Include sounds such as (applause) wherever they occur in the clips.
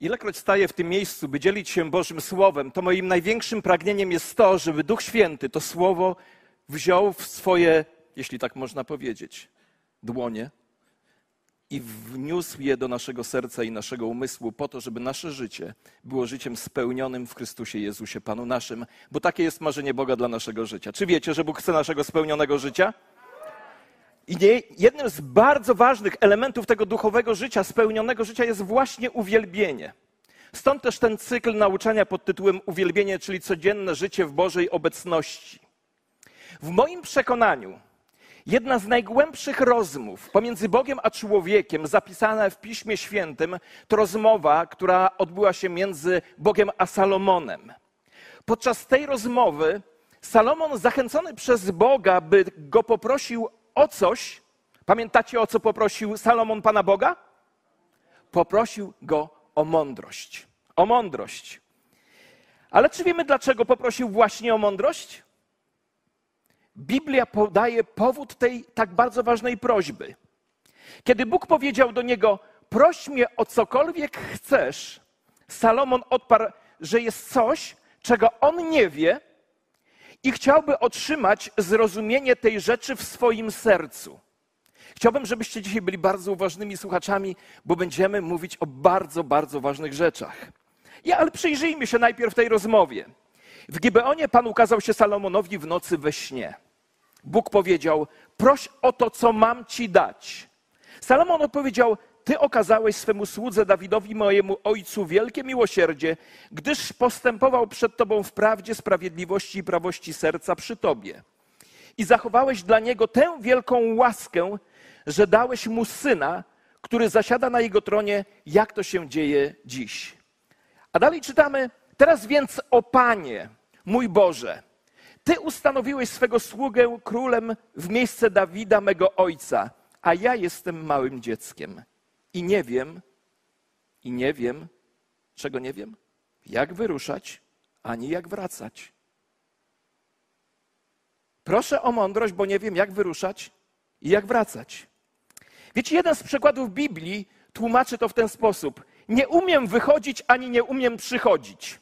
Ilekroć staję w tym miejscu, by dzielić się Bożym Słowem, to moim największym pragnieniem jest to, żeby Duch Święty to Słowo wziął w swoje, jeśli tak można powiedzieć, dłonie i wniósł je do naszego serca i naszego umysłu, po to, żeby nasze życie było życiem spełnionym w Chrystusie Jezusie, Panu naszym, bo takie jest marzenie Boga dla naszego życia. Czy wiecie, że Bóg chce naszego spełnionego życia? I nie, jednym z bardzo ważnych elementów tego duchowego życia, spełnionego życia jest właśnie uwielbienie. Stąd też ten cykl nauczania pod tytułem Uwielbienie, czyli codzienne życie w Bożej obecności. W moim przekonaniu, jedna z najgłębszych rozmów pomiędzy Bogiem a człowiekiem, zapisana w Piśmie Świętym, to rozmowa, która odbyła się między Bogiem a Salomonem. Podczas tej rozmowy Salomon, zachęcony przez Boga, by go poprosił o coś. Pamiętacie, o co poprosił Salomon Pana Boga? Poprosił go o mądrość. O mądrość. Ale czy wiemy, dlaczego poprosił właśnie o mądrość? Biblia podaje powód tej tak bardzo ważnej prośby. Kiedy Bóg powiedział do niego: Proś mnie o cokolwiek chcesz, Salomon odparł, że jest coś, czego on nie wie, i chciałby otrzymać zrozumienie tej rzeczy w swoim sercu. Chciałbym, żebyście dzisiaj byli bardzo uważnymi słuchaczami, bo będziemy mówić o bardzo, bardzo ważnych rzeczach. Ja, ale przyjrzyjmy się najpierw tej rozmowie. W Gibeonie Pan ukazał się Salomonowi w nocy we śnie. Bóg powiedział: Proś o to, co mam ci dać. Salomon odpowiedział: ty okazałeś swemu słudze Dawidowi, mojemu ojcu, wielkie miłosierdzie, gdyż postępował przed Tobą w prawdzie, sprawiedliwości i prawości serca przy Tobie. I zachowałeś dla niego tę wielką łaskę, że dałeś mu syna, który zasiada na jego tronie, jak to się dzieje dziś. A dalej czytamy: Teraz więc, o Panie, mój Boże, Ty ustanowiłeś swego sługę królem w miejsce Dawida, mego ojca, a ja jestem małym dzieckiem i nie wiem, i nie wiem, czego nie wiem, jak wyruszać, ani jak wracać. Proszę o mądrość, bo nie wiem, jak wyruszać i jak wracać. Wiecie, jeden z przykładów Biblii tłumaczy to w ten sposób. Nie umiem wychodzić, ani nie umiem przychodzić.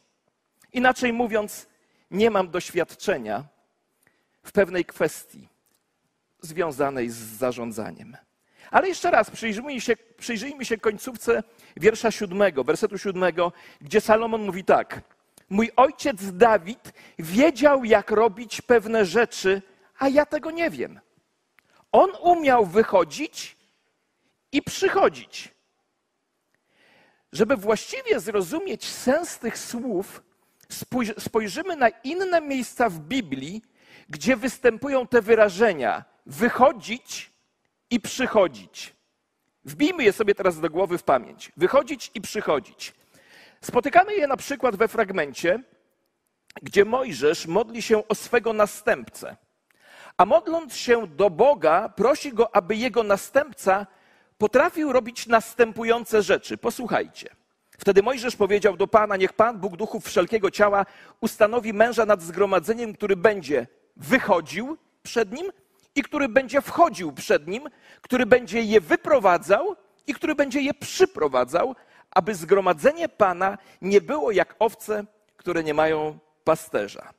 Inaczej mówiąc, nie mam doświadczenia w pewnej kwestii związanej z zarządzaniem. Ale jeszcze raz przyjrzyjmy się, przyjrzyjmy się końcówce wiersza siódmego, wersetu siódmego, gdzie Salomon mówi tak. Mój ojciec Dawid wiedział, jak robić pewne rzeczy, a ja tego nie wiem. On umiał wychodzić i przychodzić. Żeby właściwie zrozumieć sens tych słów, spojrzymy na inne miejsca w Biblii, gdzie występują te wyrażenia wychodzić i przychodzić. Wbijmy je sobie teraz do głowy w pamięć. Wychodzić i przychodzić. Spotykamy je na przykład we fragmencie, gdzie Mojżesz modli się o swego następcę. A modląc się do Boga, prosi go, aby jego następca potrafił robić następujące rzeczy. Posłuchajcie. Wtedy Mojżesz powiedział do Pana: Niech Pan, Bóg duchów wszelkiego ciała, ustanowi męża nad zgromadzeniem, który będzie wychodził przed nim i który będzie wchodził przed nim, który będzie je wyprowadzał i który będzie je przyprowadzał, aby zgromadzenie Pana nie było jak owce, które nie mają pasterza.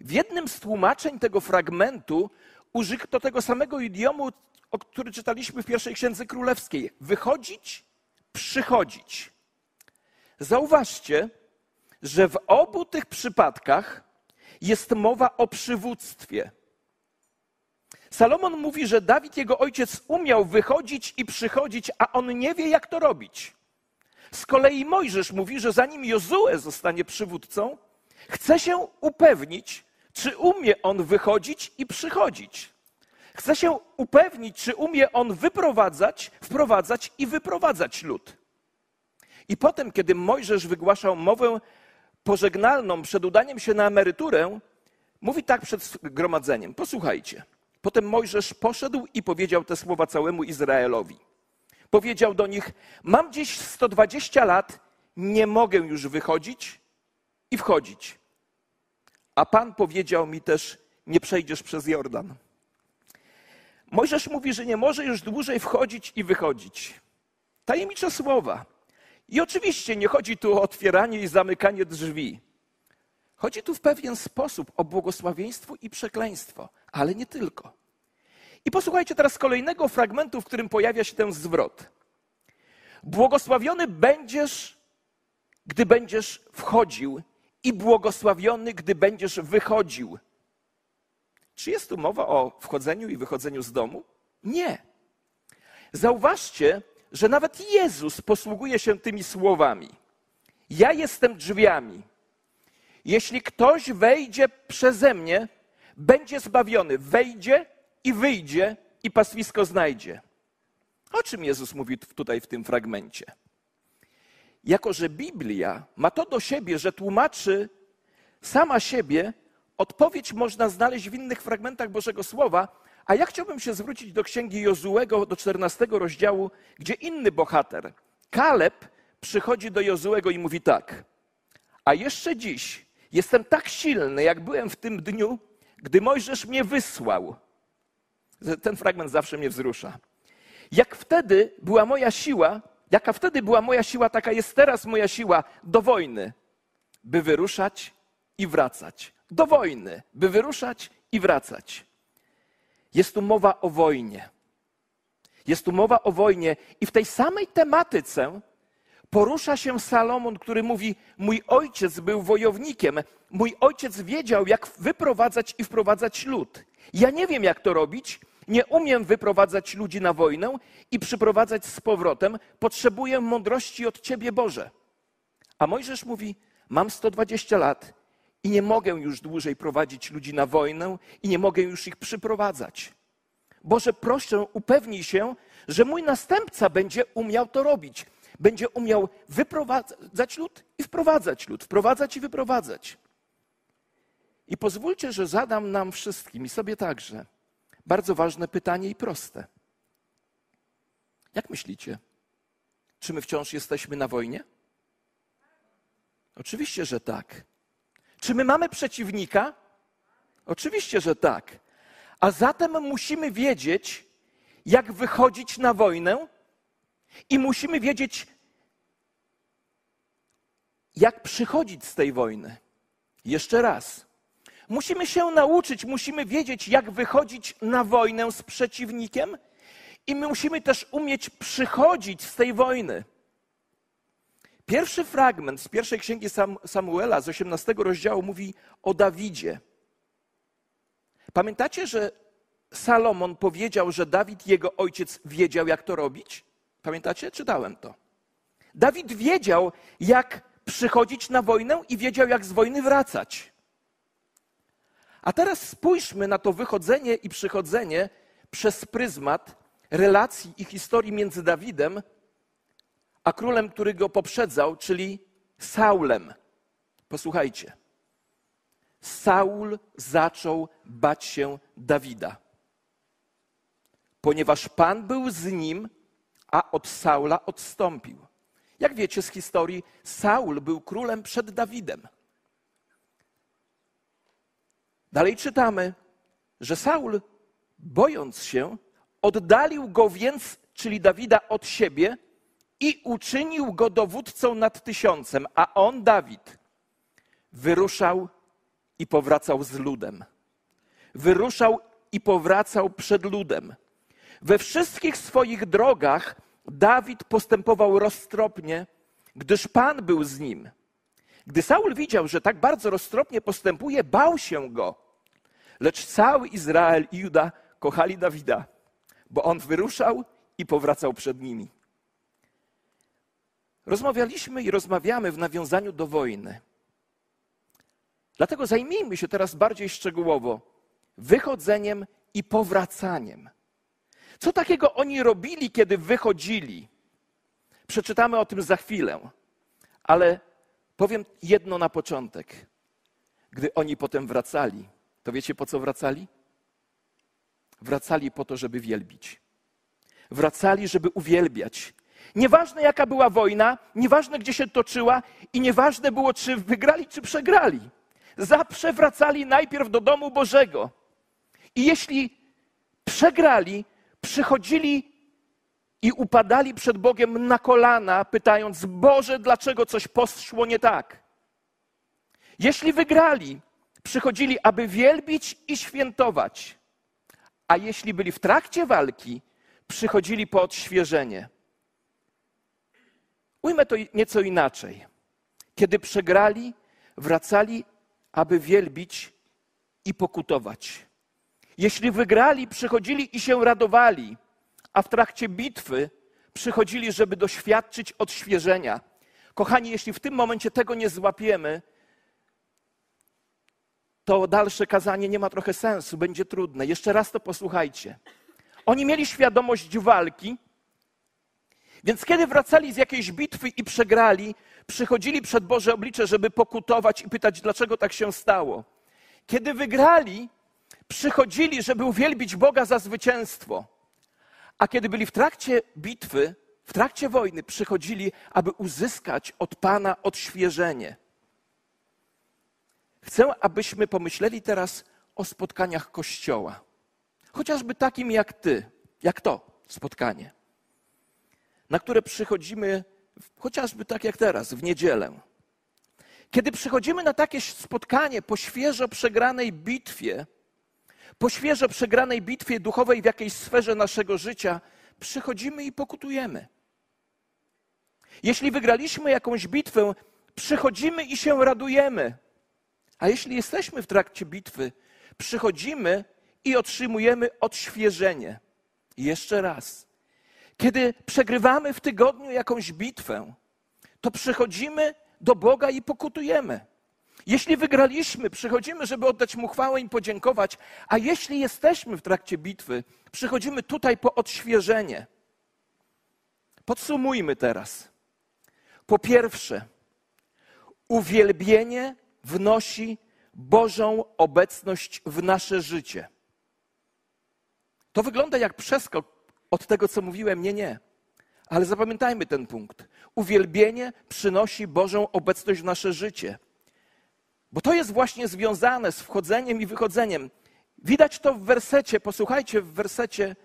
W jednym z tłumaczeń tego fragmentu użyto tego samego idiomu, o który czytaliśmy w pierwszej księdze królewskiej. Wychodzić, przychodzić. Zauważcie, że w obu tych przypadkach jest mowa o przywództwie. Salomon mówi, że Dawid, jego ojciec, umiał wychodzić i przychodzić, a on nie wie, jak to robić. Z kolei Mojżesz mówi, że zanim Jozue zostanie przywódcą, chce się upewnić, czy umie on wychodzić i przychodzić. Chce się upewnić, czy umie on wyprowadzać, wprowadzać i wyprowadzać lud. I potem, kiedy Mojżesz wygłaszał mowę pożegnalną przed udaniem się na emeryturę, mówi tak przed zgromadzeniem. Posłuchajcie. Potem Mojżesz poszedł i powiedział te słowa całemu Izraelowi. Powiedział do nich: Mam dziś 120 lat, nie mogę już wychodzić i wchodzić. A Pan powiedział mi też: Nie przejdziesz przez Jordan. Mojżesz mówi, że nie może już dłużej wchodzić i wychodzić. Tajemnicze słowa. I oczywiście nie chodzi tu o otwieranie i zamykanie drzwi. Chodzi tu w pewien sposób o błogosławieństwo i przekleństwo, ale nie tylko. I posłuchajcie teraz kolejnego fragmentu, w którym pojawia się ten zwrot. Błogosławiony będziesz, gdy będziesz wchodził, i błogosławiony, gdy będziesz wychodził. Czy jest tu mowa o wchodzeniu i wychodzeniu z domu? Nie. Zauważcie, że nawet Jezus posługuje się tymi słowami. Ja jestem drzwiami. Jeśli ktoś wejdzie przeze mnie, będzie zbawiony. Wejdzie i wyjdzie i pastwisko znajdzie. O czym Jezus mówi tutaj w tym fragmencie? Jako, że Biblia ma to do siebie, że tłumaczy sama siebie, odpowiedź można znaleźć w innych fragmentach Bożego Słowa, a ja chciałbym się zwrócić do księgi Jozułego, do 14 rozdziału, gdzie inny bohater, Kaleb, przychodzi do Jozułego i mówi tak. A jeszcze dziś jestem tak silny, jak byłem w tym dniu, gdy Mojżesz mnie wysłał. Ten fragment zawsze mnie wzrusza. Jak wtedy była moja siła, jaka wtedy była moja siła, taka jest teraz moja siła do wojny, by wyruszać i wracać. Do wojny, by wyruszać i wracać. Jest tu mowa o wojnie. Jest tu mowa o wojnie i w tej samej tematyce porusza się Salomon, który mówi: Mój ojciec był wojownikiem, mój ojciec wiedział, jak wyprowadzać i wprowadzać lud. Ja nie wiem, jak to robić, nie umiem wyprowadzać ludzi na wojnę i przyprowadzać z powrotem. Potrzebuję mądrości od Ciebie, Boże. A Mojżesz mówi: Mam 120 lat i nie mogę już dłużej prowadzić ludzi na wojnę i nie mogę już ich przyprowadzać. Boże, proszę, upewnij się, że mój następca będzie umiał to robić. Będzie umiał wyprowadzać lud i wprowadzać lud, wprowadzać i wyprowadzać. I pozwólcie, że zadam nam wszystkim i sobie także bardzo ważne pytanie i proste. Jak myślicie? Czy my wciąż jesteśmy na wojnie? Oczywiście, że tak. Czy my mamy przeciwnika? Oczywiście, że tak. A zatem musimy wiedzieć, jak wychodzić na wojnę i musimy wiedzieć, jak przychodzić z tej wojny. Jeszcze raz. Musimy się nauczyć, musimy wiedzieć, jak wychodzić na wojnę z przeciwnikiem i my musimy też umieć przychodzić z tej wojny. Pierwszy fragment z pierwszej księgi Samuela z 18 rozdziału mówi o Dawidzie. Pamiętacie, że Salomon powiedział, że Dawid, jego ojciec, wiedział, jak to robić? Pamiętacie? Czytałem to. Dawid wiedział, jak przychodzić na wojnę i wiedział, jak z wojny wracać. A teraz spójrzmy na to wychodzenie i przychodzenie przez pryzmat relacji i historii między Dawidem a królem, który go poprzedzał, czyli Saulem. Posłuchajcie. Saul zaczął bać się Dawida, ponieważ Pan był z nim, a od Saula odstąpił. Jak wiecie z historii, Saul był królem przed Dawidem. Dalej czytamy, że Saul, bojąc się, oddalił go więc, czyli Dawida, od siebie i uczynił go dowódcą nad tysiącem, a on, Dawid, wyruszał i powracał z ludem. Wyruszał i powracał przed ludem. We wszystkich swoich drogach Dawid postępował roztropnie, gdyż Pan był z nim. Gdy Saul widział, że tak bardzo roztropnie postępuje, bał się go. Lecz cały Izrael i Juda kochali Dawida, bo on wyruszał i powracał przed nimi. Rozmawialiśmy i rozmawiamy w nawiązaniu do wojny. Dlatego zajmijmy się teraz bardziej szczegółowo wychodzeniem i powracaniem. Co takiego oni robili, kiedy wychodzili? Przeczytamy o tym za chwilę, ale powiem jedno na początek. Gdy oni potem wracali, to wiecie po co wracali? Wracali po to, żeby wielbić. Wracali, żeby uwielbiać. Nieważne jaka była wojna, nieważne gdzie się toczyła i nieważne było, czy wygrali, czy przegrali. Zawsze wracali najpierw do domu Bożego. I jeśli przegrali, przychodzili i upadali przed Bogiem na kolana, pytając: Boże, dlaczego coś poszło nie tak? Jeśli wygrali, przychodzili, aby wielbić i świętować, a jeśli byli w trakcie walki, przychodzili po odświeżenie. Ujmę to nieco inaczej. Kiedy przegrali, wracali, aby wielbić i pokutować. Jeśli wygrali, przychodzili i się radowali, a w trakcie bitwy przychodzili, żeby doświadczyć odświeżenia. Kochani, jeśli w tym momencie tego nie złapiemy, to dalsze kazanie nie ma trochę sensu, będzie trudne. Jeszcze raz to posłuchajcie. Oni mieli świadomość walki, więc kiedy wracali z jakiejś bitwy i przegrali, przychodzili przed Boże oblicze, żeby pokutować i pytać, dlaczego tak się stało. Kiedy wygrali, przychodzili, żeby uwielbić Boga za zwycięstwo. A kiedy byli w trakcie bitwy, w trakcie wojny, przychodzili, aby uzyskać od Pana odświeżenie. Chcę, abyśmy pomyśleli teraz o spotkaniach Kościoła. Chociażby takim jak Ty, jak to spotkanie, na które przychodzimy chociażby tak jak teraz, w niedzielę. Kiedy przychodzimy na takie spotkanie po świeżo przegranej bitwie, po świeżo przegranej bitwie duchowej w jakiejś sferze naszego życia, przychodzimy i pokutujemy. Jeśli wygraliśmy jakąś bitwę, przychodzimy i się radujemy. A jeśli jesteśmy w trakcie bitwy, przychodzimy i otrzymujemy odświeżenie. Jeszcze raz. Kiedy przegrywamy w tygodniu jakąś bitwę, to przychodzimy do Boga i pokutujemy. Jeśli wygraliśmy, przychodzimy, żeby oddać Mu chwałę i podziękować, a jeśli jesteśmy w trakcie bitwy, przychodzimy tutaj po odświeżenie. Podsumujmy teraz. Po pierwsze, uwielbienie wnosi Bożą obecność w nasze życie. To wygląda jak przeskok od tego, co mówiłem. Nie, nie. Ale zapamiętajmy ten punkt. Uwielbienie przynosi Bożą obecność w nasze życie. Bo to jest właśnie związane z wchodzeniem i wychodzeniem. Widać to w wersecie, posłuchajcie w wersecie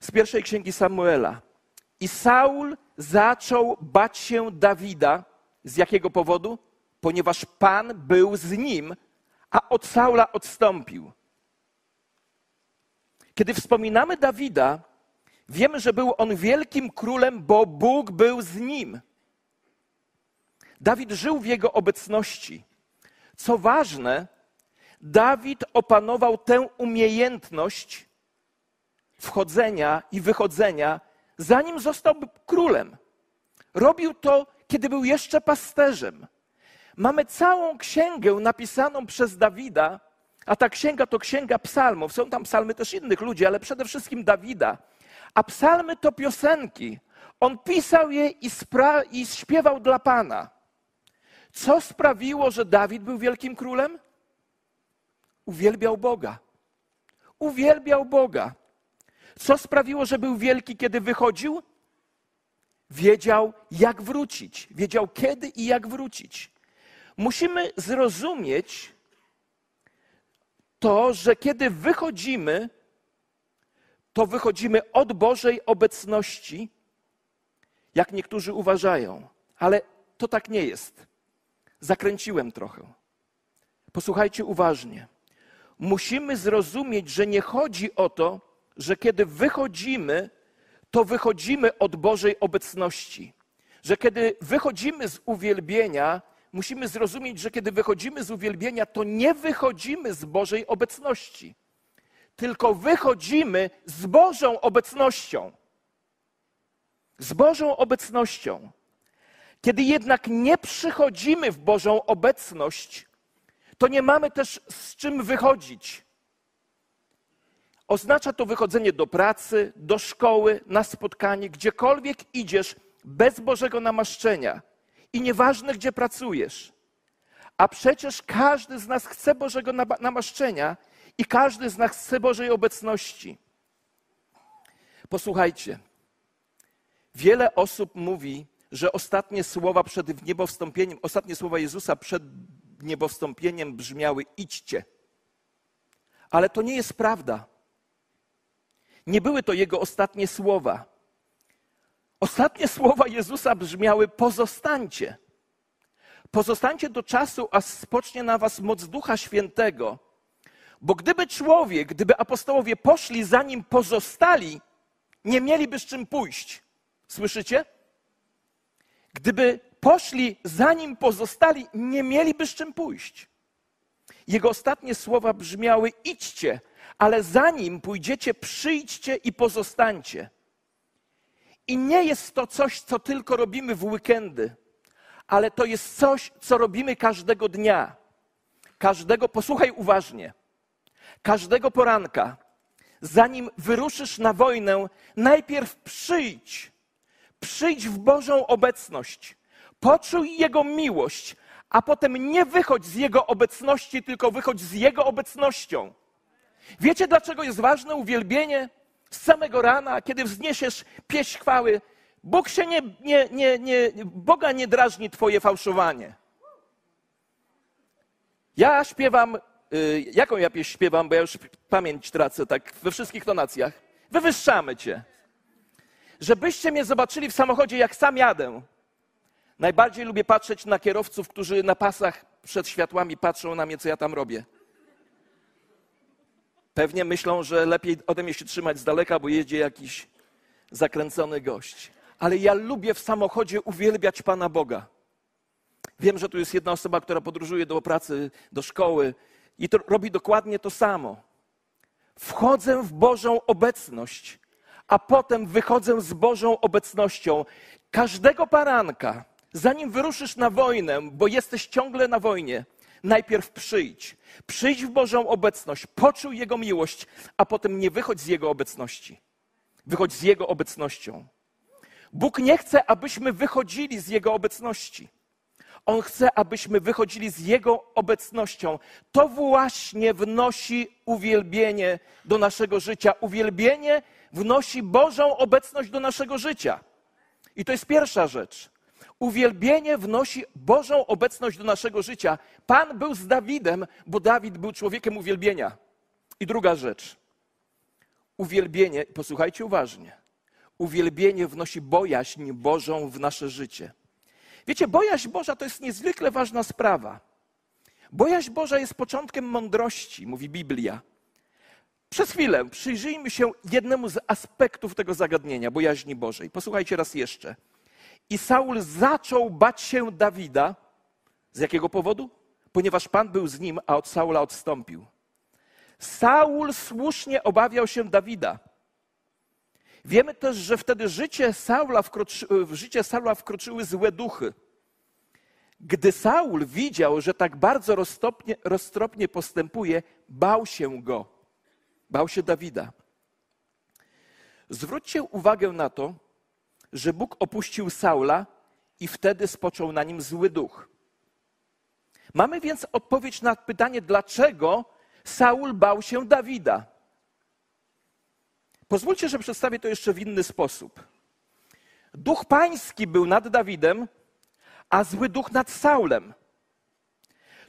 z pierwszej księgi Samuela. I Saul zaczął bać się Dawida. Z jakiego powodu? Ponieważ Pan był z nim, a od Saula odstąpił. Kiedy wspominamy Dawida, wiemy, że był on wielkim królem, bo Bóg był z nim. Dawid żył w jego obecności. Co ważne, Dawid opanował tę umiejętność wchodzenia i wychodzenia, zanim został królem. Robił to, kiedy był jeszcze pasterzem. Mamy całą księgę napisaną przez Dawida, a ta księga to księga psalmów. Są tam psalmy też innych ludzi, ale przede wszystkim Dawida. A psalmy to piosenki. On pisał je i, spra- i śpiewał dla Pana. Co sprawiło, że Dawid był wielkim królem? Uwielbiał Boga. Uwielbiał Boga. Co sprawiło, że był wielki, kiedy wychodził? Wiedział, jak wrócić. Wiedział, kiedy i jak wrócić. Musimy zrozumieć to, że kiedy wychodzimy, to wychodzimy od Bożej obecności, jak niektórzy uważają. Ale to tak nie jest. Zakręciłem trochę. Posłuchajcie uważnie. Musimy zrozumieć, że nie chodzi o to, że kiedy wychodzimy, to wychodzimy od Bożej obecności. Że kiedy wychodzimy z uwielbienia, musimy zrozumieć, że kiedy wychodzimy z uwielbienia, to nie wychodzimy z Bożej obecności, tylko wychodzimy z Bożą obecnością. Z Bożą obecnością. Kiedy jednak nie przychodzimy w Bożą obecność, to nie mamy też z czym wychodzić. Oznacza to wychodzenie do pracy, do szkoły, na spotkanie, gdziekolwiek idziesz bez Bożego namaszczenia. I nieważne, gdzie pracujesz. A przecież każdy z nas chce Bożego namaszczenia i każdy z nas chce Bożej obecności. Posłuchajcie. Wiele osób mówi, że ostatnie słowa przed niebowstąpieniem, ostatnie słowa Jezusa przed niebowstąpieniem brzmiały: idźcie. Ale to nie jest prawda. Nie były to jego ostatnie słowa. Ostatnie słowa Jezusa brzmiały: pozostańcie. Pozostańcie do czasu, aż spocznie na was moc Ducha Świętego. Bo gdyby człowiek, gdyby apostołowie poszli za nim pozostali, nie mieliby z czym pójść. Słyszycie? Gdyby poszli za nim pozostali, nie mieliby z czym pójść. Jego ostatnie słowa brzmiały: idźcie, ale zanim pójdziecie, przyjdźcie i pozostańcie. I nie jest to coś, co tylko robimy w weekendy, ale to jest coś, co robimy każdego dnia. Każdego, posłuchaj uważnie, każdego poranka, zanim wyruszysz na wojnę, najpierw przyjdź, przyjdź w Bożą obecność, poczuj Jego miłość, a potem nie wychodź z Jego obecności, tylko wychodź z Jego obecnością. Wiecie, dlaczego jest ważne uwielbienie? Z samego rana, kiedy wzniesiesz pieśń chwały, Bóg się nie, nie, nie, nie, Boga nie drażni Twoje fałszowanie. Ja śpiewam, y, jaką ja pieśń śpiewam, bo ja już pamięć tracę tak we wszystkich tonacjach. Wywyższamy Cię. Żebyście mnie zobaczyli w samochodzie, jak sam jadę. Najbardziej lubię patrzeć na kierowców, którzy na pasach przed światłami patrzą na mnie, co ja tam robię. Pewnie myślą, że lepiej ode mnie się trzymać z daleka, bo jedzie jakiś zakręcony gość. Ale ja lubię w samochodzie uwielbiać Pana Boga. Wiem, że tu jest jedna osoba, która podróżuje do pracy, do szkoły i to robi dokładnie to samo. Wchodzę w Bożą obecność, a potem wychodzę z Bożą obecnością. Każdego paranka, zanim wyruszysz na wojnę, bo jesteś ciągle na wojnie, najpierw przyjdź. Przyjdź w Bożą obecność, poczuj Jego miłość, a potem nie wychodź z Jego obecności. Wychodź z Jego obecnością. Bóg nie chce, abyśmy wychodzili z Jego obecności. On chce, abyśmy wychodzili z Jego obecnością. To właśnie wnosi uwielbienie do naszego życia. Uwielbienie wnosi Bożą obecność do naszego życia. I to jest pierwsza rzecz. Uwielbienie wnosi Bożą obecność do naszego życia. Pan był z Dawidem, bo Dawid był człowiekiem uwielbienia. I druga rzecz. Uwielbienie, posłuchajcie uważnie. Uwielbienie wnosi bojaźń Bożą w nasze życie. Wiecie, bojaźń Boża to jest niezwykle ważna sprawa. Bojaźń Boża jest początkiem mądrości, mówi Biblia. Przez chwilę przyjrzyjmy się jednemu z aspektów tego zagadnienia, bojaźni Bożej. Posłuchajcie raz jeszcze. I Saul zaczął bać się Dawida. Z jakiego powodu? Ponieważ Pan był z nim, a od Saula odstąpił. Saul słusznie obawiał się Dawida. Wiemy też, że wtedy życie Saula wkroczy, w życie Saula wkroczyły złe duchy. Gdy Saul widział, że tak bardzo roztropnie, roztropnie postępuje, bał się go. Bał się Dawida. Zwróćcie uwagę na to, że Bóg opuścił Saula i wtedy spoczął na nim zły duch. Mamy więc odpowiedź na pytanie, dlaczego Saul bał się Dawida. Pozwólcie, że przedstawię to jeszcze w inny sposób. Duch pański był nad Dawidem, a zły duch nad Saulem.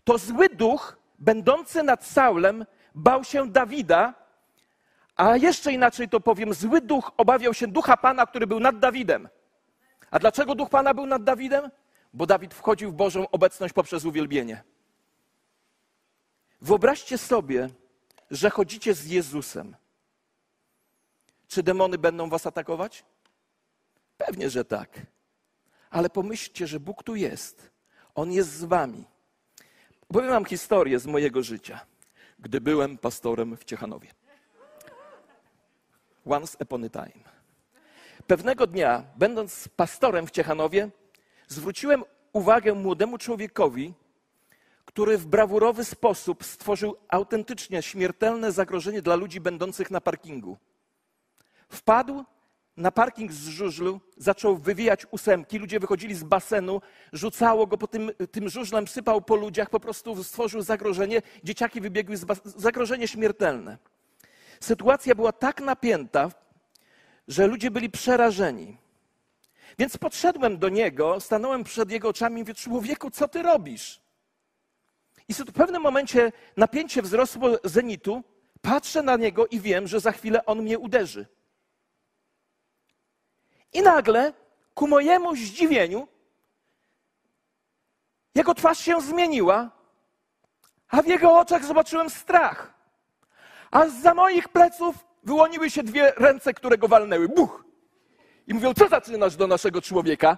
To zły duch, będący nad Saulem, bał się Dawida, a jeszcze inaczej to powiem, zły duch obawiał się ducha Pana, który był nad Dawidem. A dlaczego duch Pana był nad Dawidem? Bo Dawid wchodził w Bożą obecność poprzez uwielbienie. Wyobraźcie sobie, że chodzicie z Jezusem. Czy demony będą was atakować? Pewnie, że tak. Ale pomyślcie, że Bóg tu jest. On jest z wami. Powiem wam historię z mojego życia, gdy byłem pastorem w Ciechanowie. Once upon a time. Pewnego dnia, będąc pastorem w Ciechanowie, zwróciłem uwagę młodemu człowiekowi, który w brawurowy sposób stworzył autentycznie śmiertelne zagrożenie dla ludzi będących na parkingu. Wpadł na parking z żużlu, zaczął wywijać ósemki, ludzie wychodzili z basenu, rzucało go po tym, tym żużlem, sypał po ludziach, po prostu stworzył zagrożenie, dzieciaki wybiegły z basenu, zagrożenie śmiertelne. Sytuacja była tak napięta, że ludzie byli przerażeni. Więc podszedłem do niego, stanąłem przed jego oczami i mówię, człowieku, co ty robisz? I w pewnym momencie napięcie wzrosło zenitu, patrzę na niego i wiem, że za chwilę on mnie uderzy. I nagle ku mojemu zdziwieniu, jego twarz się zmieniła, a w jego oczach zobaczyłem strach. A za moich pleców wyłoniły się dwie ręce, które go walnęły. Buch! I mówią, co zaczynasz do naszego człowieka?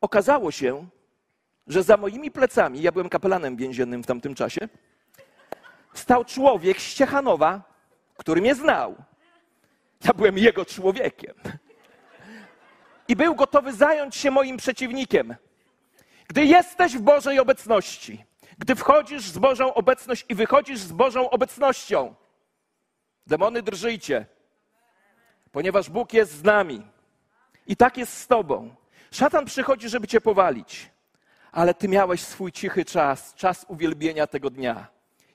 Okazało się, że za moimi plecami, ja byłem kapelanem więziennym w tamtym czasie, stał człowiek z Ciechanowa, który mnie znał. Ja byłem jego człowiekiem. I był gotowy zająć się moim przeciwnikiem. Gdy jesteś w Bożej obecności, gdy wchodzisz z Bożą obecność i wychodzisz z Bożą obecnością, demony drżyjcie, ponieważ Bóg jest z nami. I tak jest z Tobą. Szatan przychodzi, żeby Cię powalić, ale Ty miałeś swój cichy czas, czas uwielbienia tego dnia.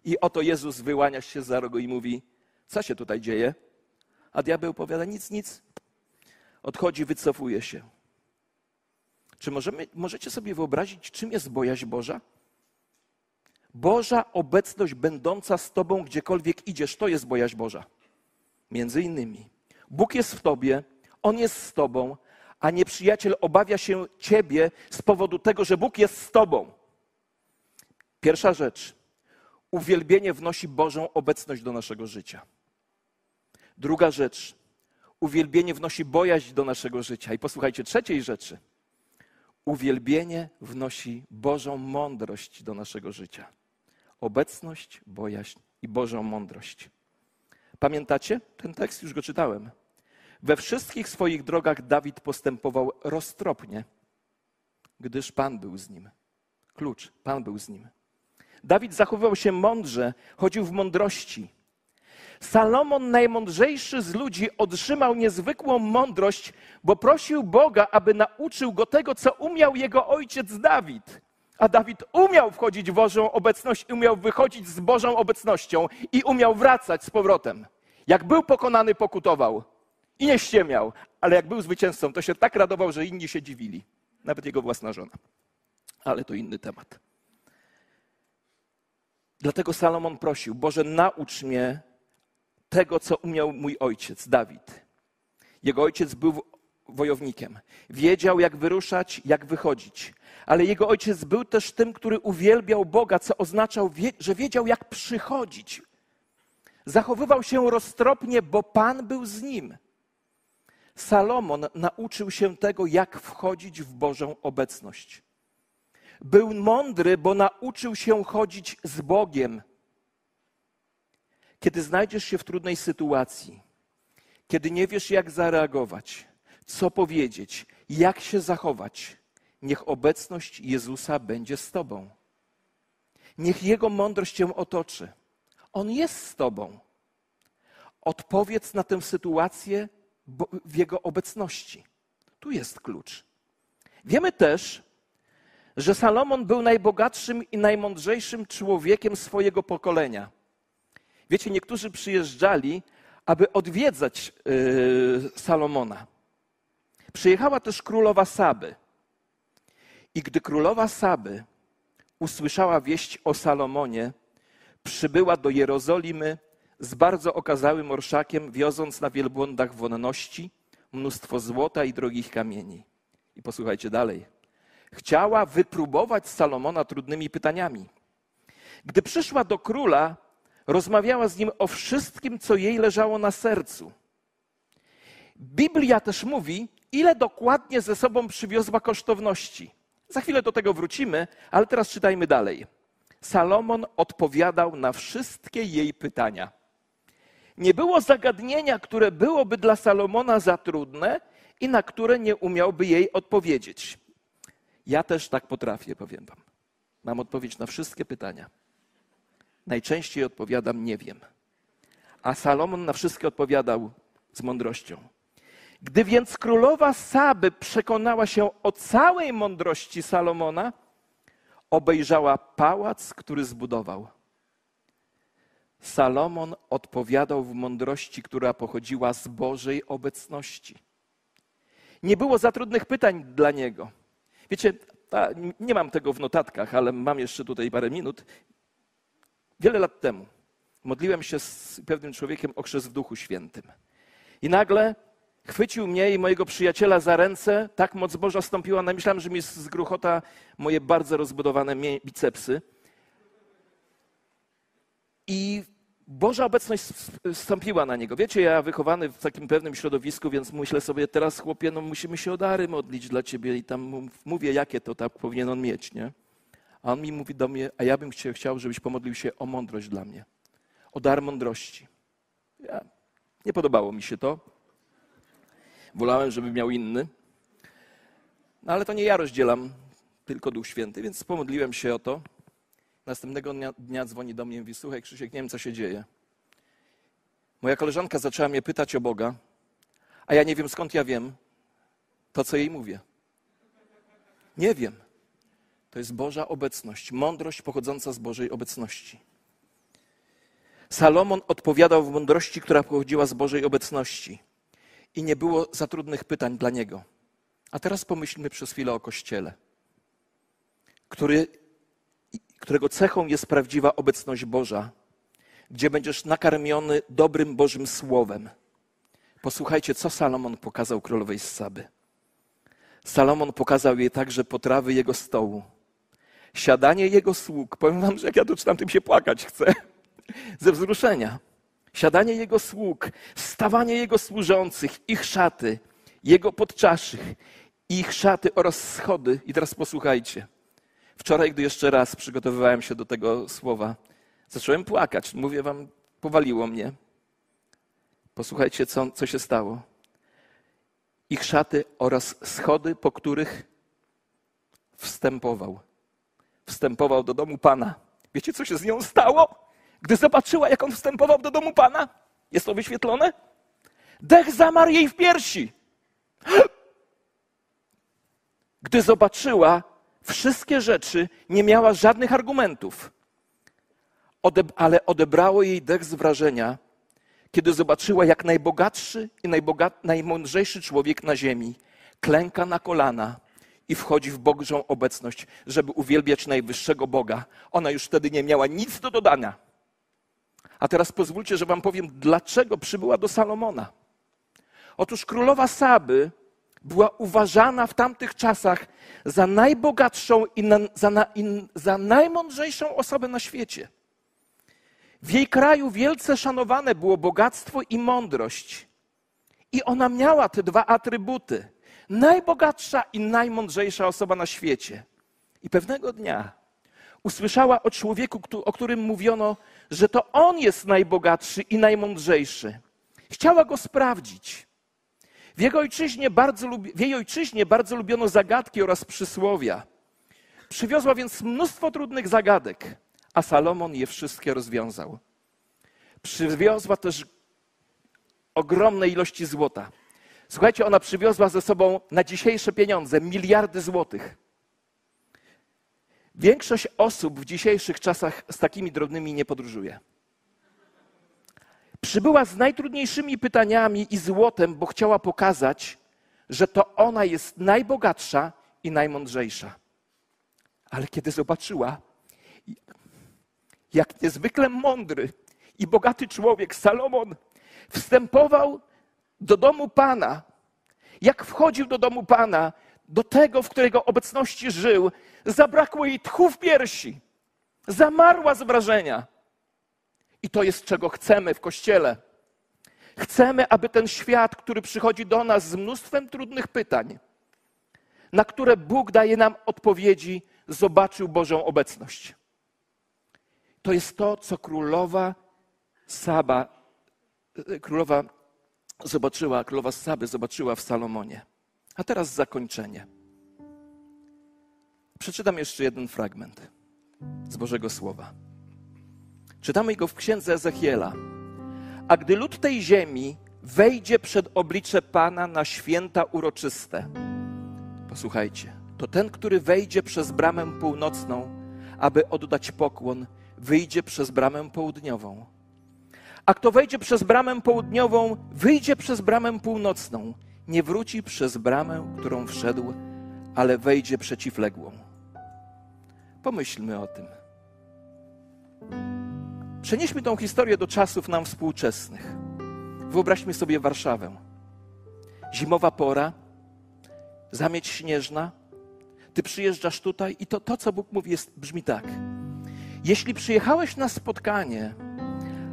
I oto Jezus wyłania się za rogu i mówi: Co się tutaj dzieje? A diabeł powiada: Nic, nic. Odchodzi, wycofuje się. Czy możemy, możecie sobie wyobrazić, czym jest bojaźń Boża? Boża obecność będąca z Tobą, gdziekolwiek idziesz, to jest bojaźń Boża. Między innymi. Bóg jest w Tobie, On jest z Tobą, a nieprzyjaciel obawia się Ciebie z powodu tego, że Bóg jest z Tobą. Pierwsza rzecz. Uwielbienie wnosi Bożą obecność do naszego życia. Druga rzecz. Uwielbienie wnosi bojaźń do naszego życia. I posłuchajcie trzeciej rzeczy. Uwielbienie wnosi Bożą mądrość do naszego życia. Obecność, bojaźń i Bożą mądrość. Pamiętacie? Ten tekst już go czytałem. We wszystkich swoich drogach Dawid postępował roztropnie, gdyż Pan był z nim. Klucz, Pan był z nim. Dawid zachowywał się mądrze, chodził w mądrości. Salomon, najmądrzejszy z ludzi, otrzymał niezwykłą mądrość, bo prosił Boga, aby nauczył go tego, co umiał jego ojciec Dawid. A Dawid umiał wchodzić w Bożą obecność, umiał wychodzić z Bożą obecnością i umiał wracać z powrotem. Jak był pokonany, pokutował i nie ściemiał, ale jak był zwycięzcą, to się tak radował, że inni się dziwili, nawet jego własna żona. Ale to inny temat. Dlatego Salomon prosił: Boże, naucz mnie tego, co umiał mój ojciec, Dawid. Jego ojciec był wojownikiem. Wiedział, jak wyruszać, jak wychodzić. Ale jego ojciec był też tym, który uwielbiał Boga, co oznaczał, że wiedział, jak przychodzić. Zachowywał się roztropnie, bo Pan był z nim. Salomon nauczył się tego, jak wchodzić w Bożą obecność. Był mądry, bo nauczył się chodzić z Bogiem. Kiedy znajdziesz się w trudnej sytuacji, kiedy nie wiesz, jak zareagować, co powiedzieć, jak się zachować, niech obecność Jezusa będzie z Tobą. Niech Jego mądrość Cię otoczy. On jest z Tobą. Odpowiedz na tę sytuację w Jego obecności. Tu jest klucz. Wiemy też, że Salomon był najbogatszym i najmądrzejszym człowiekiem swojego pokolenia. Wiecie, niektórzy przyjeżdżali, aby odwiedzać yy, Salomona. Przyjechała też królowa Saby. I gdy królowa Saby usłyszała wieść o Salomonie, przybyła do Jerozolimy z bardzo okazałym orszakiem, wioząc na wielbłądach wonności mnóstwo złota i drogich kamieni. I posłuchajcie dalej. Chciała wypróbować Salomona trudnymi pytaniami. Gdy przyszła do króla, rozmawiała z nim o wszystkim, co jej leżało na sercu. Biblia też mówi, ile dokładnie ze sobą przywiozła kosztowności. Za chwilę do tego wrócimy, ale teraz czytajmy dalej. Salomon odpowiadał na wszystkie jej pytania. Nie było zagadnienia, które byłoby dla Salomona za trudne i na które nie umiałby jej odpowiedzieć. Ja też tak potrafię, powiem Wam. Mam odpowiedź na wszystkie pytania. Najczęściej odpowiadam nie wiem. A Salomon na wszystkie odpowiadał z mądrością. Gdy więc królowa Saby przekonała się o całej mądrości Salomona, obejrzała pałac, który zbudował. Salomon odpowiadał w mądrości, która pochodziła z Bożej obecności. Nie było za trudnych pytań dla niego. Wiecie, ta, nie mam tego w notatkach, ale mam jeszcze tutaj parę minut. Wiele lat temu modliłem się z pewnym człowiekiem o chrzest w Duchu Świętym. I nagle chwycił mnie i mojego przyjaciela za ręce, tak moc Boża stąpiła na myślałem, że mi zgruchota moje bardzo rozbudowane bicepsy. I Boża obecność stąpiła na niego. Wiecie, ja wychowany w takim pewnym środowisku, więc myślę sobie, teraz chłopie, no musimy się o dary modlić dla ciebie i tam mówię, jakie to tak powinien on mieć, nie? A on mi mówi do mnie, a ja bym chciał, żebyś pomodlił się o mądrość dla mnie. O dar mądrości. Ja, nie podobało mi się to. Wolałem, żeby miał inny. No ale to nie ja rozdzielam, tylko Duch Święty, więc pomodliłem się o to. Następnego dnia, dnia dzwoni do mnie i mówi, słuchaj Krzysiek, nie wiem co się dzieje. Moja koleżanka zaczęła mnie pytać o Boga, a ja nie wiem skąd ja wiem to, co jej mówię. Nie wiem. To jest Boża obecność, mądrość pochodząca z Bożej obecności. Salomon odpowiadał w mądrości, która pochodziła z Bożej obecności. I nie było za trudnych pytań dla niego. A teraz pomyślmy przez chwilę o Kościele, który którego cechą jest prawdziwa obecność Boża, gdzie będziesz nakarmiony dobrym Bożym Słowem. Posłuchajcie, co Salomon pokazał królowej Saby. Salomon pokazał jej także potrawy jego stołu, siadanie jego sług. Powiem wam, że jak ja tu czytam, tym się płakać chcę. (laughs) Ze wzruszenia. Siadanie jego sług, stawanie jego służących, ich szaty, jego podczaszych, ich szaty oraz schody. I teraz posłuchajcie. Wczoraj, gdy jeszcze raz przygotowywałem się do tego słowa, zacząłem płakać. Mówię wam, powaliło mnie. Posłuchajcie, co, co się stało. Ich szaty oraz schody, po których wstępował. Wstępował do domu Pana. Wiecie, co się z nią stało? Gdy zobaczyła, jak on wstępował do domu Pana, jest to wyświetlone? Dech zamarł jej w piersi. (gasps) Gdy zobaczyła, wszystkie rzeczy, nie miała żadnych argumentów. ale odebrało jej dech z wrażenia, kiedy zobaczyła, jak najbogatszy i najmądrzejszy człowiek na ziemi klęka na kolana i wchodzi w Bożą obecność, żeby uwielbiać najwyższego Boga. Ona już wtedy nie miała nic do dodania. A teraz pozwólcie, że Wam powiem, dlaczego przybyła do Salomona. Otóż królowa Saby była uważana w tamtych czasach za najbogatszą i na, za, na, i za najmądrzejszą osobę na świecie. W jej kraju wielce szanowane było bogactwo i mądrość. I ona miała te dwa atrybuty. Najbogatsza i najmądrzejsza osoba na świecie. I pewnego dnia usłyszała o człowieku, o którym mówiono, że to on jest najbogatszy i najmądrzejszy. Chciała go sprawdzić. W, jego ojczyźnie bardzo w jej ojczyźnie bardzo lubiono zagadki oraz przysłowia. Przywiozła więc mnóstwo trudnych zagadek, a Salomon je wszystkie rozwiązał. Przywiozła też ogromne ilości złota. Słuchajcie, ona przywiozła ze sobą na dzisiejsze pieniądze miliardy złotych. Większość osób w dzisiejszych czasach z takimi drobnymi nie podróżuje. Przybyła z najtrudniejszymi pytaniami i złotem, bo chciała pokazać, że to ona jest najbogatsza i najmądrzejsza. Ale kiedy zobaczyła, jak niezwykle mądry i bogaty człowiek Salomon wstępował do domu Pana, jak wchodził do domu Pana, do tego, w którego obecności żył, zabrakło jej tchu w piersi. Zamarła z wrażenia. I to jest, czego chcemy w Kościele. Chcemy, aby ten świat, który przychodzi do nas z mnóstwem trudnych pytań, na które Bóg daje nam odpowiedzi, zobaczył Bożą obecność. To jest to, co królowa Saba, królowa zobaczyła, królowa Saby zobaczyła w Salomonie. A teraz zakończenie. Przeczytam jeszcze jeden fragment z Bożego Słowa. Czytamy go w księdze Ezechiela. A gdy lud tej ziemi wejdzie przed oblicze Pana na święta uroczyste, posłuchajcie, to ten, który wejdzie przez bramę północną, aby oddać pokłon, wyjdzie przez bramę południową. A kto wejdzie przez bramę południową, wyjdzie przez bramę północną, nie wróci przez bramę, którą wszedł, ale wejdzie przeciwległą. Pomyślmy o tym. Przenieśmy tą historię do czasów nam współczesnych. Wyobraźmy sobie Warszawę. Zimowa pora, zamieć śnieżna. Ty przyjeżdżasz tutaj i to, to co Bóg mówi, jest, brzmi tak. Jeśli przyjechałeś na spotkanie,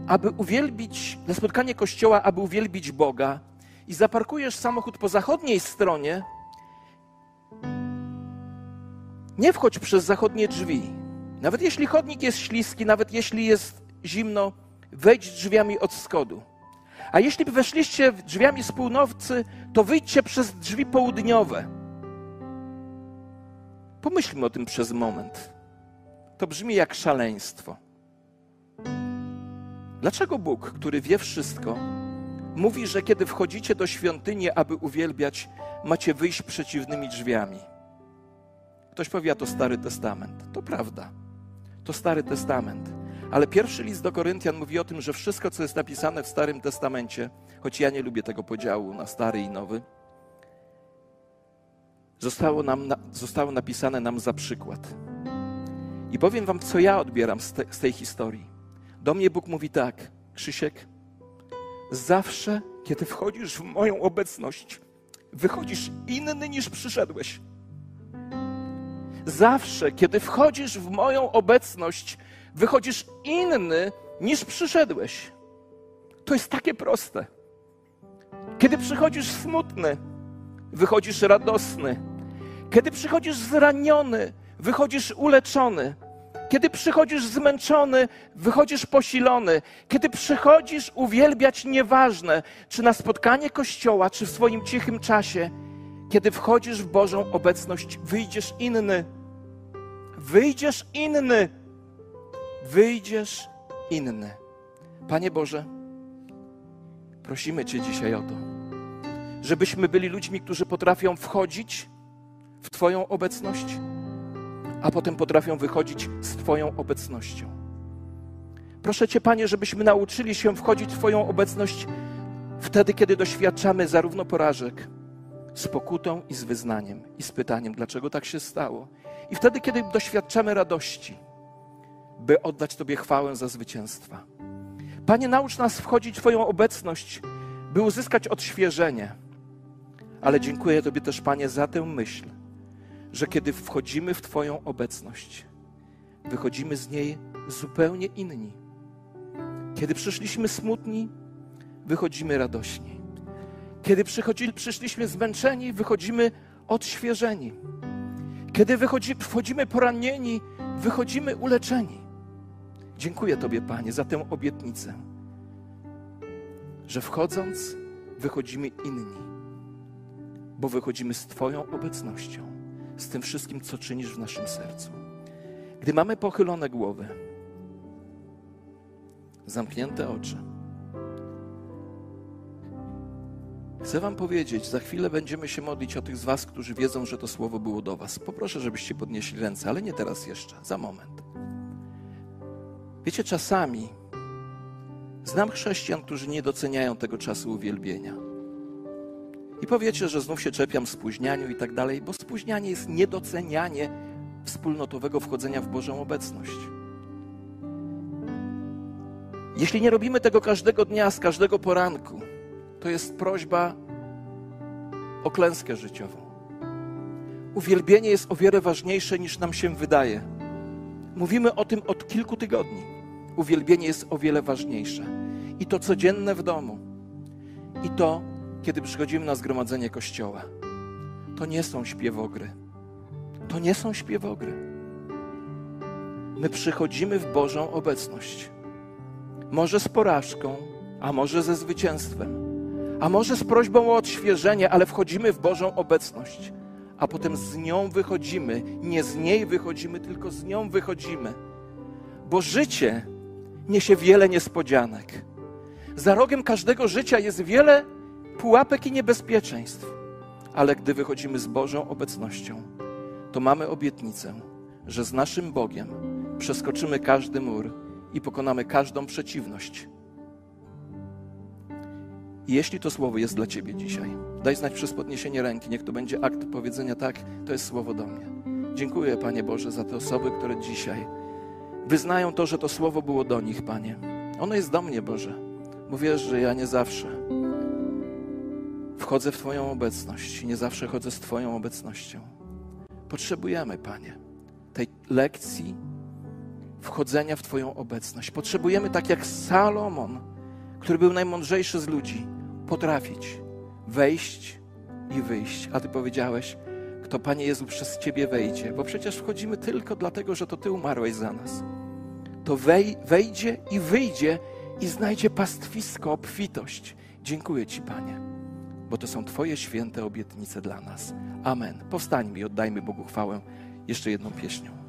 aby uwielbić, na spotkanie kościoła, aby uwielbić Boga i zaparkujesz samochód po zachodniej stronie, nie wchodź przez zachodnie drzwi. Nawet jeśli chodnik jest śliski, nawet jeśli jest zimno, wejdź drzwiami od schodu. A jeśli weszliście drzwiami z północy, to wyjdźcie przez drzwi południowe. Pomyślmy o tym przez moment. To brzmi jak szaleństwo. Dlaczego Bóg, który wie wszystko, mówi, że kiedy wchodzicie do świątyni, aby uwielbiać, macie wyjść przeciwnymi drzwiami? Ktoś powie, to Stary Testament. To prawda. To Stary Testament. Ale pierwszy list do Koryntian mówi o tym, że wszystko, co jest napisane w Starym Testamencie, choć ja nie lubię tego podziału na Stary i Nowy, zostało, nam, zostało napisane nam za przykład. I powiem Wam, co ja odbieram z, te, z tej historii. Do mnie Bóg mówi tak, Krzysiek, zawsze, kiedy wchodzisz w moją obecność, wychodzisz inny niż przyszedłeś. Zawsze, kiedy wchodzisz w moją obecność, wychodzisz inny niż przyszedłeś. To jest takie proste. Kiedy przychodzisz smutny, wychodzisz radosny. Kiedy przychodzisz zraniony, wychodzisz uleczony. Kiedy przychodzisz zmęczony, wychodzisz posilony. Kiedy przychodzisz uwielbiać, nieważne, czy na spotkanie kościoła, czy w swoim cichym czasie, kiedy wchodzisz w Bożą obecność, wyjdziesz inny. Wyjdziesz inny. Wyjdziesz inny. Panie Boże, prosimy Cię dzisiaj o to, żebyśmy byli ludźmi, którzy potrafią wchodzić w Twoją obecność, a potem potrafią wychodzić z Twoją obecnością. Proszę Cię, Panie, żebyśmy nauczyli się wchodzić w Twoją obecność wtedy, kiedy doświadczamy zarówno porażek, z pokutą i z wyznaniem, i z pytaniem, dlaczego tak się stało. I wtedy, kiedy doświadczamy radości, by oddać Tobie chwałę za zwycięstwa. Panie, naucz nas wchodzić w Twoją obecność, by uzyskać odświeżenie. Ale dziękuję Tobie też, Panie, za tę myśl, że kiedy wchodzimy w Twoją obecność, wychodzimy z niej zupełnie inni. Kiedy przyszliśmy smutni, wychodzimy radośni. Kiedy przyszliśmy zmęczeni, wychodzimy odświeżeni. Kiedy wychodzi, wchodzimy poranieni, wychodzimy uleczeni. Dziękuję Tobie, Panie, za tę obietnicę, że wchodząc, wychodzimy inni, bo wychodzimy z Twoją obecnością z tym wszystkim, co czynisz w naszym sercu. Gdy mamy pochylone głowy, zamknięte oczy, chcę Wam powiedzieć, za chwilę będziemy się modlić o tych z Was, którzy wiedzą, że to słowo było do Was. Poproszę, żebyście podnieśli ręce, ale nie teraz jeszcze, za moment. Wiecie, czasami znam chrześcijan, którzy nie doceniają tego czasu uwielbienia i powiecie, że znów się czepiam spóźnianiu i tak dalej, bo spóźnianie jest niedocenianie wspólnotowego wchodzenia w Bożą obecność. Jeśli nie robimy tego każdego dnia, z każdego poranku, to jest prośba o klęskę życiową. Uwielbienie jest o wiele ważniejsze niż nam się wydaje. Mówimy o tym od kilku tygodni. Uwielbienie jest o wiele ważniejsze. I to codzienne w domu. I to kiedy przychodzimy na zgromadzenie kościoła. To nie są śpiewogry. To nie są śpiewogry. My przychodzimy w Bożą obecność. Może z porażką, a może ze zwycięstwem, a może z prośbą o odświeżenie, ale wchodzimy w Bożą obecność, a potem z nią wychodzimy. Nie z niej wychodzimy, tylko z nią wychodzimy. Bo życie niesie wiele niespodzianek. Za rogiem każdego życia jest wiele pułapek i niebezpieczeństw. Ale gdy wychodzimy z Bożą obecnością, to mamy obietnicę, że z naszym Bogiem przeskoczymy każdy mur i pokonamy każdą przeciwność. I jeśli to słowo jest dla Ciebie dzisiaj, daj znać przez podniesienie ręki, niech to będzie akt powiedzenia tak, to jest słowo do mnie. Dziękuję, Panie Boże, za te osoby, które dzisiaj wyznają to, że to słowo było do nich, Panie. Ono jest do mnie, Boże Bo wiesz, że ja nie zawsze wchodzę w Twoją obecność nie zawsze chodzę z Twoją obecnością. Potrzebujemy, Panie, tej lekcji wchodzenia w Twoją obecność. Potrzebujemy, tak jak Salomon, który był najmądrzejszy z ludzi, potrafić wejść i wyjść. A Ty powiedziałeś, kto Panie Jezu przez Ciebie wejdzie, bo przecież wchodzimy tylko dlatego, że to Ty umarłeś za nas. To wej, wejdzie i wyjdzie i znajdzie pastwisko, obfitość. Dziękuję Ci, Panie, bo to są Twoje święte obietnice dla nas. Amen. Powstańmy i oddajmy Bogu chwałę jeszcze jedną pieśnią.